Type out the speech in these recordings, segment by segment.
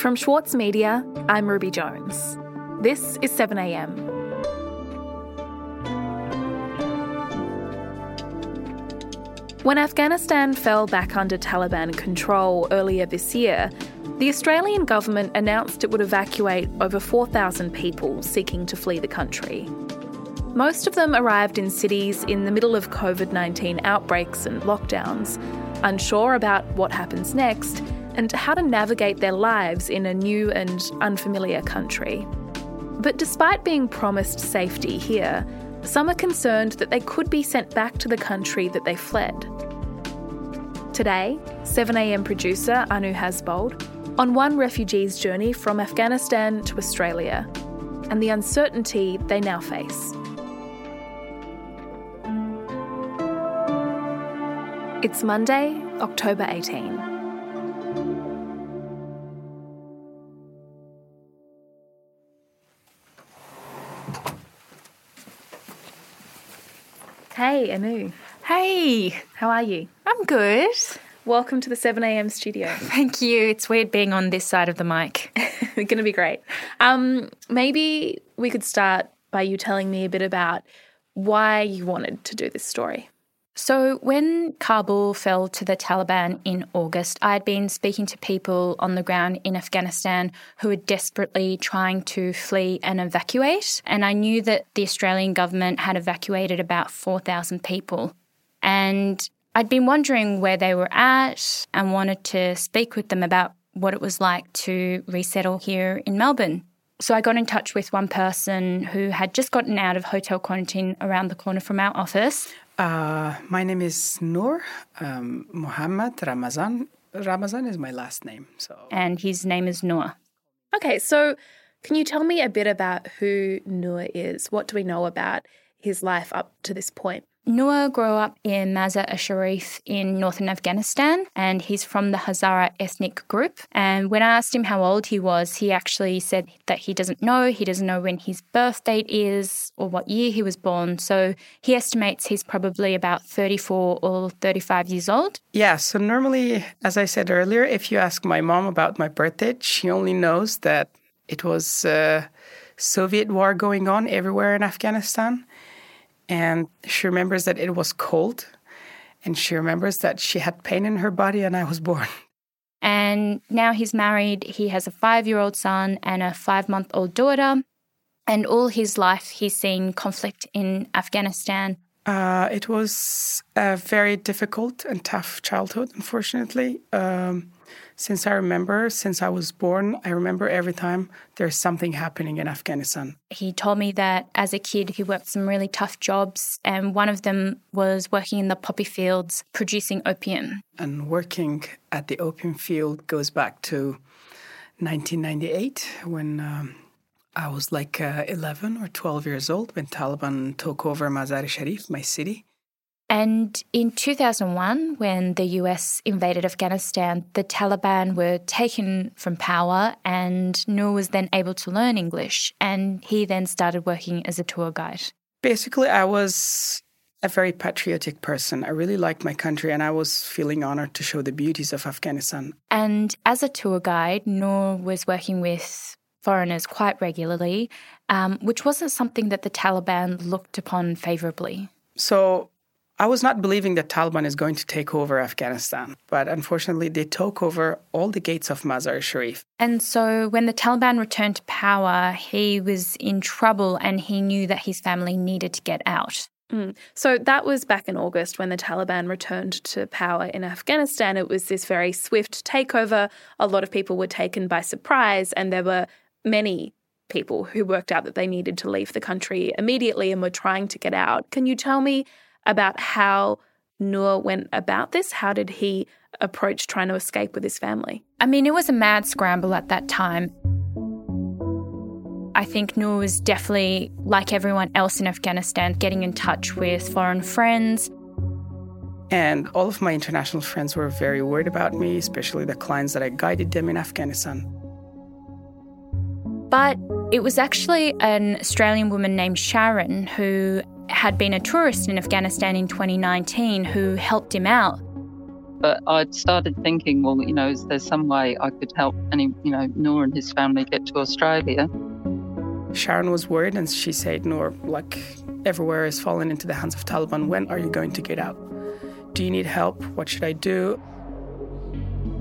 From Schwartz Media, I'm Ruby Jones. This is 7am. When Afghanistan fell back under Taliban control earlier this year, the Australian government announced it would evacuate over 4,000 people seeking to flee the country. Most of them arrived in cities in the middle of COVID 19 outbreaks and lockdowns, unsure about what happens next and how to navigate their lives in a new and unfamiliar country. But despite being promised safety here, some are concerned that they could be sent back to the country that they fled. Today, 7am producer Anu Hasbold on one refugee's journey from Afghanistan to Australia and the uncertainty they now face. It's Monday, October 18. Hey, Anu. Hey, How are you? I'm good. Welcome to the 7am studio. Thank you. It's weird being on this side of the mic. It's going to be great. Um, maybe we could start by you telling me a bit about why you wanted to do this story. So, when Kabul fell to the Taliban in August, I had been speaking to people on the ground in Afghanistan who were desperately trying to flee and evacuate. And I knew that the Australian government had evacuated about 4,000 people. And I'd been wondering where they were at and wanted to speak with them about what it was like to resettle here in Melbourne. So I got in touch with one person who had just gotten out of hotel quarantine around the corner from our office. Uh, my name is Noor um, Muhammad Ramazan. Ramazan is my last name. So and his name is Noor. Okay, so can you tell me a bit about who Noor is? What do we know about his life up to this point? Noor grew up in Mazar-e Sharif in northern Afghanistan, and he's from the Hazara ethnic group. And when I asked him how old he was, he actually said that he doesn't know. He doesn't know when his birth date is or what year he was born. So he estimates he's probably about 34 or 35 years old. yeah, so normally, as I said earlier, if you ask my mom about my birthday, she only knows that it was uh, Soviet war going on everywhere in Afghanistan, and she remembers that it was cold, and she remembers that she had pain in her body, and I was born. And now he's married. He has a five year old son and a five month old daughter. And all his life, he's seen conflict in Afghanistan. Uh, it was a very difficult and tough childhood, unfortunately. Um, since I remember, since I was born, I remember every time there's something happening in Afghanistan. He told me that as a kid, he worked some really tough jobs, and one of them was working in the poppy fields producing opium. And working at the opium field goes back to 1998 when um, I was like uh, 11 or 12 years old when Taliban took over Mazar-e Sharif, my city. And in 2001, when the US invaded Afghanistan, the Taliban were taken from power, and Noor was then able to learn English. And he then started working as a tour guide. Basically, I was a very patriotic person. I really liked my country and I was feeling honored to show the beauties of Afghanistan. And as a tour guide, Noor was working with foreigners quite regularly, um, which wasn't something that the Taliban looked upon favorably. So I was not believing that Taliban is going to take over Afghanistan, but unfortunately, they took over all the gates of Mazar-e Sharif. And so when the Taliban returned to power, he was in trouble and he knew that his family needed to get out. Mm. So that was back in August when the Taliban returned to power in Afghanistan. It was this very swift takeover. A lot of people were taken by surprise, and there were many people who worked out that they needed to leave the country immediately and were trying to get out. Can you tell me about how Noor went about this? How did he approach trying to escape with his family? I mean, it was a mad scramble at that time. I think Noor was definitely, like everyone else in Afghanistan, getting in touch with foreign friends. And all of my international friends were very worried about me, especially the clients that I guided them in Afghanistan. But it was actually an Australian woman named Sharon who had been a tourist in Afghanistan in 2019 who helped him out. But I'd started thinking, well, you know, is there some way I could help any, you know, Noor and his family get to Australia? Sharon was worried and she said, Noor, like everywhere is falling into the hands of Taliban. When are you going to get out? Do you need help? What should I do?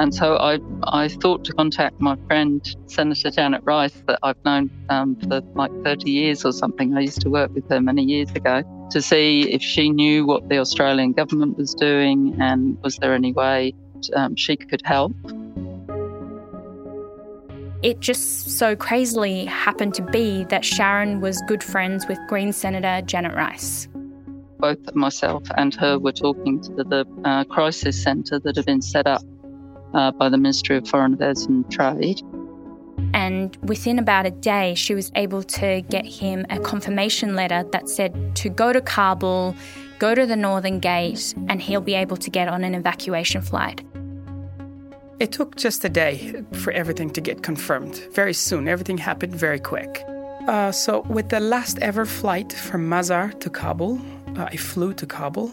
And so I, I thought to contact my friend, Senator Janet Rice, that I've known um, for like 30 years or something. I used to work with her many years ago to see if she knew what the Australian government was doing and was there any way um, she could help. It just so crazily happened to be that Sharon was good friends with Green Senator Janet Rice. Both myself and her were talking to the uh, crisis centre that had been set up uh, by the Ministry of Foreign Affairs and Trade. And within about a day, she was able to get him a confirmation letter that said to go to Kabul, go to the Northern Gate, and he'll be able to get on an evacuation flight. It took just a day for everything to get confirmed. Very soon, everything happened very quick. Uh, so, with the last ever flight from Mazar to Kabul, uh, I flew to Kabul.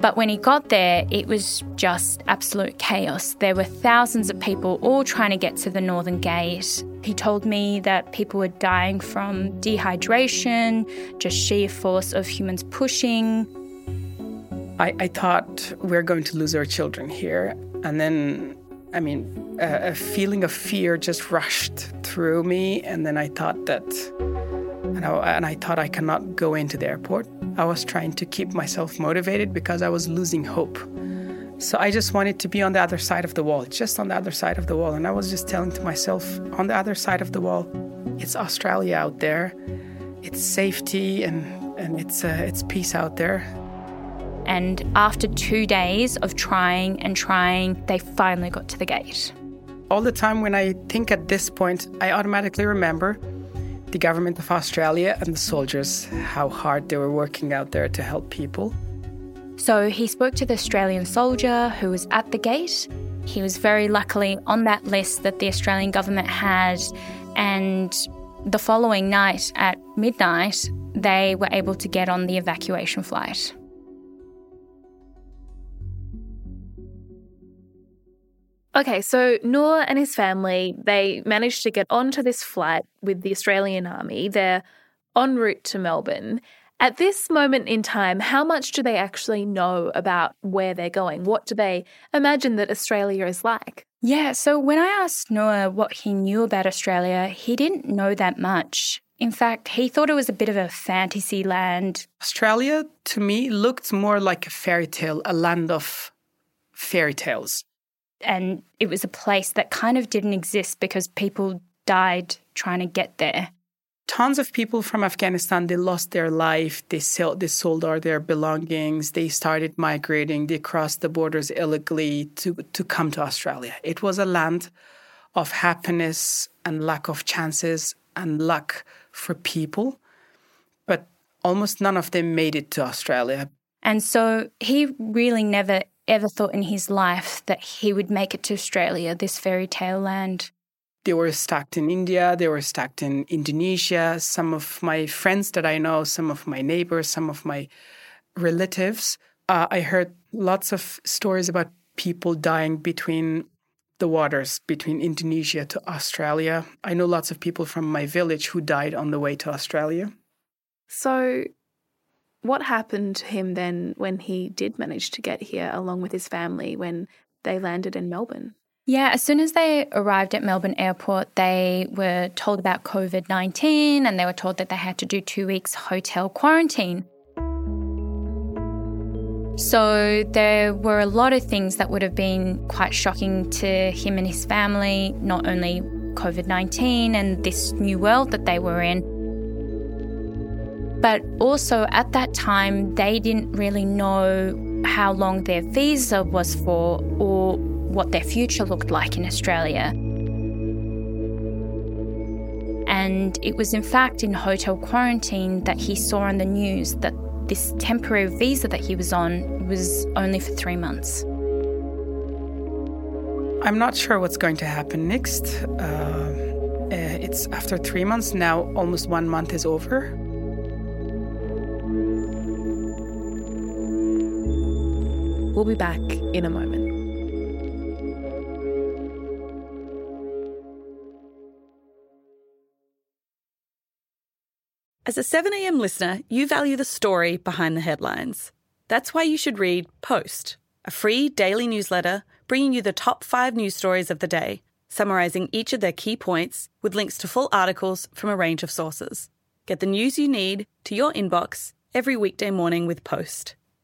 But when he got there, it was just absolute chaos. There were thousands of people all trying to get to the Northern Gate. He told me that people were dying from dehydration, just sheer force of humans pushing. I, I thought we're going to lose our children here. And then, I mean, a, a feeling of fear just rushed through me. And then I thought that, and I, and I thought I cannot go into the airport. I was trying to keep myself motivated because I was losing hope. So I just wanted to be on the other side of the wall, just on the other side of the wall. And I was just telling to myself, on the other side of the wall, it's Australia out there, it's safety and, and it's, uh, it's peace out there. And after two days of trying and trying, they finally got to the gate. All the time when I think at this point, I automatically remember the government of Australia and the soldiers, how hard they were working out there to help people. So he spoke to the Australian soldier who was at the gate. He was very luckily on that list that the Australian government had. And the following night at midnight, they were able to get on the evacuation flight. Okay, so Noor and his family, they managed to get onto this flight with the Australian Army. They're en route to Melbourne. At this moment in time, how much do they actually know about where they're going? What do they imagine that Australia is like? Yeah, so when I asked Noor what he knew about Australia, he didn't know that much. In fact, he thought it was a bit of a fantasy land. Australia, to me, looked more like a fairy tale, a land of fairy tales. And it was a place that kind of didn't exist because people died trying to get there. Tons of people from Afghanistan, they lost their life, they, sell, they sold all their belongings, they started migrating, they crossed the borders illegally to, to come to Australia. It was a land of happiness and lack of chances and luck for people, but almost none of them made it to Australia. And so he really never ever thought in his life that he would make it to Australia, this fairy tale land. They were stuck in India, they were stuck in Indonesia. Some of my friends that I know, some of my neighbors, some of my relatives, uh, I heard lots of stories about people dying between the waters between Indonesia to Australia. I know lots of people from my village who died on the way to Australia. So, what happened to him then when he did manage to get here along with his family when they landed in Melbourne? Yeah, as soon as they arrived at Melbourne Airport, they were told about COVID 19 and they were told that they had to do two weeks hotel quarantine. So there were a lot of things that would have been quite shocking to him and his family, not only COVID 19 and this new world that they were in, but also at that time, they didn't really know how long their visa was for or what their future looked like in Australia. And it was, in fact, in hotel quarantine that he saw on the news that this temporary visa that he was on was only for three months. I'm not sure what's going to happen next. Uh, it's after three months now, almost one month is over. We'll be back in a moment. As a 7am listener, you value the story behind the headlines. That's why you should read Post, a free daily newsletter bringing you the top five news stories of the day, summarising each of their key points with links to full articles from a range of sources. Get the news you need to your inbox every weekday morning with Post.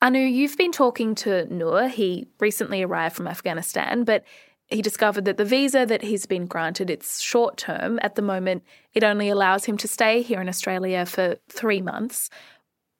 Anu, you've been talking to Noor. He recently arrived from Afghanistan, but he discovered that the visa that he's been granted it's short term. At the moment it only allows him to stay here in australia for 3 months.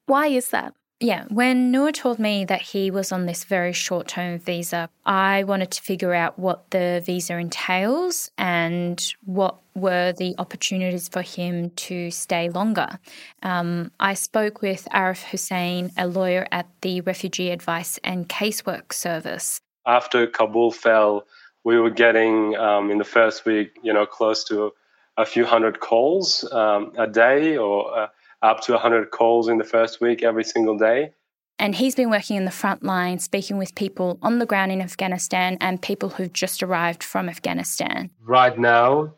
Why is that yeah, when Noor told me that he was on this very short term visa, I wanted to figure out what the visa entails and what were the opportunities for him to stay longer. Um, I spoke with Arif Hussain, a lawyer at the Refugee Advice and Casework Service. After Kabul fell, we were getting um, in the first week, you know, close to a few hundred calls um, a day or uh, up to 100 calls in the first week every single day. And he's been working in the front line, speaking with people on the ground in Afghanistan and people who've just arrived from Afghanistan. Right now,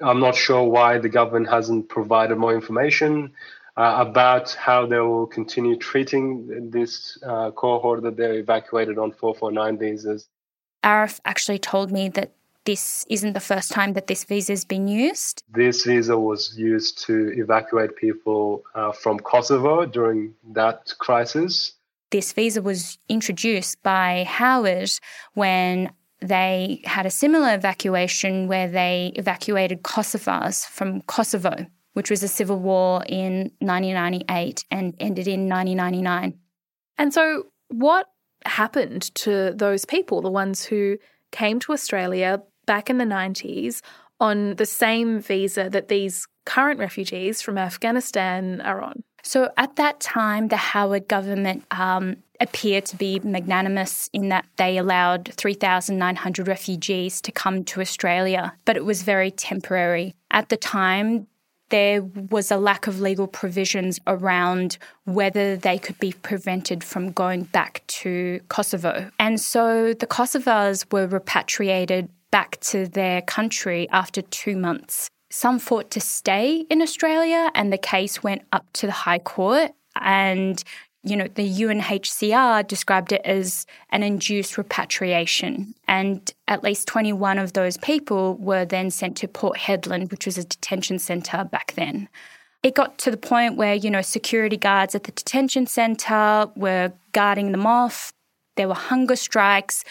I'm not sure why the government hasn't provided more information uh, about how they will continue treating this uh, cohort that they evacuated on 449 visas. Arif actually told me that this isn't the first time that this visa has been used. This visa was used to evacuate people uh, from Kosovo during that crisis. This visa was introduced by Howard when they had a similar evacuation where they evacuated Kosovars from Kosovo, which was a civil war in 1998 and ended in 1999. And so, what happened to those people, the ones who came to Australia back in the 90s on the same visa that these current refugees from Afghanistan are on? So at that time, the Howard government um, appeared to be magnanimous in that they allowed 3,900 refugees to come to Australia, but it was very temporary. At the time, there was a lack of legal provisions around whether they could be prevented from going back to Kosovo. And so the Kosovars were repatriated back to their country after two months. Some fought to stay in Australia, and the case went up to the High Court. And you know, the UNHCR described it as an induced repatriation. And at least 21 of those people were then sent to Port Hedland, which was a detention centre back then. It got to the point where, you know, security guards at the detention centre were guarding them off. There were hunger strikes.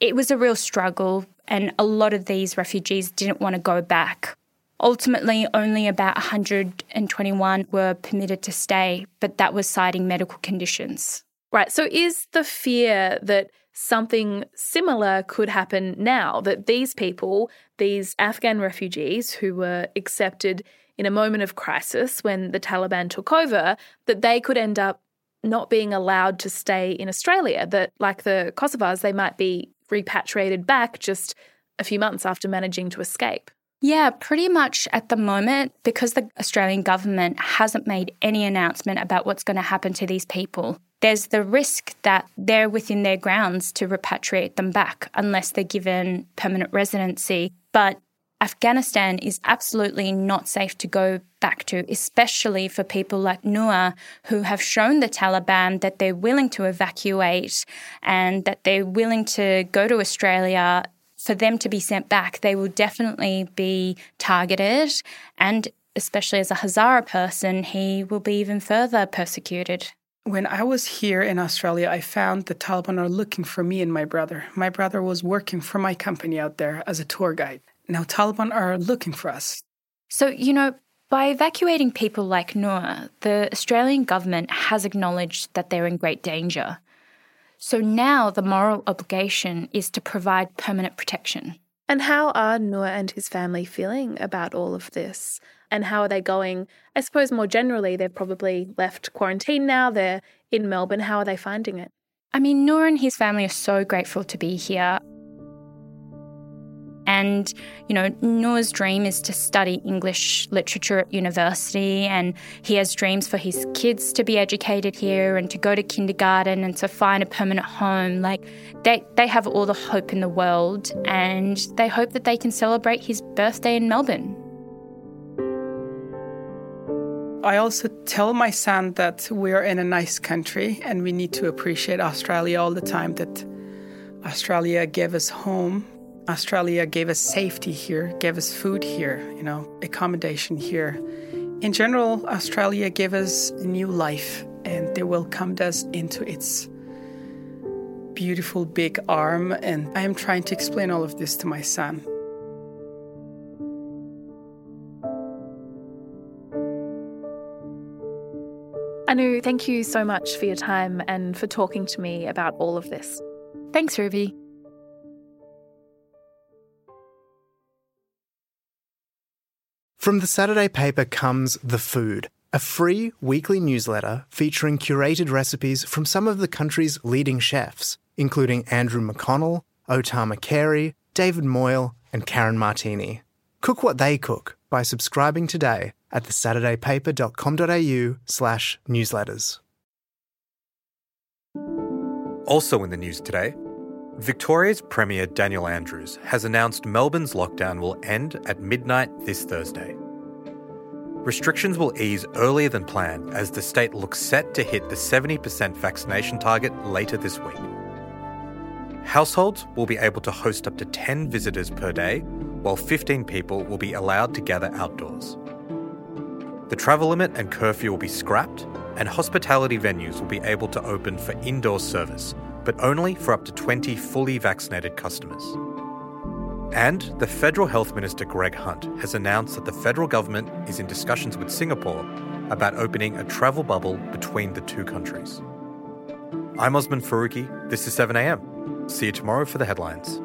It was a real struggle. And a lot of these refugees didn't want to go back. Ultimately, only about 121 were permitted to stay, but that was citing medical conditions. Right. So, is the fear that something similar could happen now? That these people, these Afghan refugees who were accepted in a moment of crisis when the Taliban took over, that they could end up not being allowed to stay in Australia? That, like the Kosovars, they might be repatriated back just a few months after managing to escape? Yeah, pretty much at the moment, because the Australian government hasn't made any announcement about what's going to happen to these people, there's the risk that they're within their grounds to repatriate them back unless they're given permanent residency. But Afghanistan is absolutely not safe to go back to, especially for people like Noor, who have shown the Taliban that they're willing to evacuate and that they're willing to go to Australia for them to be sent back, they will definitely be targeted. And especially as a Hazara person, he will be even further persecuted. When I was here in Australia, I found the Taliban are looking for me and my brother. My brother was working for my company out there as a tour guide. Now, Taliban are looking for us. So, you know, by evacuating people like Noor, the Australian government has acknowledged that they're in great danger. So now the moral obligation is to provide permanent protection. And how are Noor and his family feeling about all of this? And how are they going? I suppose more generally, they've probably left quarantine now, they're in Melbourne. How are they finding it? I mean, Noor and his family are so grateful to be here. And, you know, Noor's dream is to study English literature at university, and he has dreams for his kids to be educated here and to go to kindergarten and to find a permanent home. Like, they, they have all the hope in the world, and they hope that they can celebrate his birthday in Melbourne. I also tell my son that we're in a nice country and we need to appreciate Australia all the time, that Australia gave us home. Australia gave us safety here, gave us food here, you know, accommodation here. In general, Australia gave us new life and they welcomed us into its beautiful big arm. And I am trying to explain all of this to my son. Anu, thank you so much for your time and for talking to me about all of this. Thanks, Ruby. From the Saturday paper comes The Food, a free weekly newsletter featuring curated recipes from some of the country's leading chefs, including Andrew McConnell, O Tama Carey, David Moyle, and Karen Martini. Cook what they cook by subscribing today at thesaturdaypaper.com.au slash newsletters. Also in the news today, Victoria's Premier Daniel Andrews has announced Melbourne's lockdown will end at midnight this Thursday. Restrictions will ease earlier than planned as the state looks set to hit the 70% vaccination target later this week. Households will be able to host up to 10 visitors per day, while 15 people will be allowed to gather outdoors. The travel limit and curfew will be scrapped, and hospitality venues will be able to open for indoor service, but only for up to 20 fully vaccinated customers. And the Federal Health Minister Greg Hunt has announced that the federal government is in discussions with Singapore about opening a travel bubble between the two countries. I'm Osman Faruqi. This is 7am. See you tomorrow for the headlines.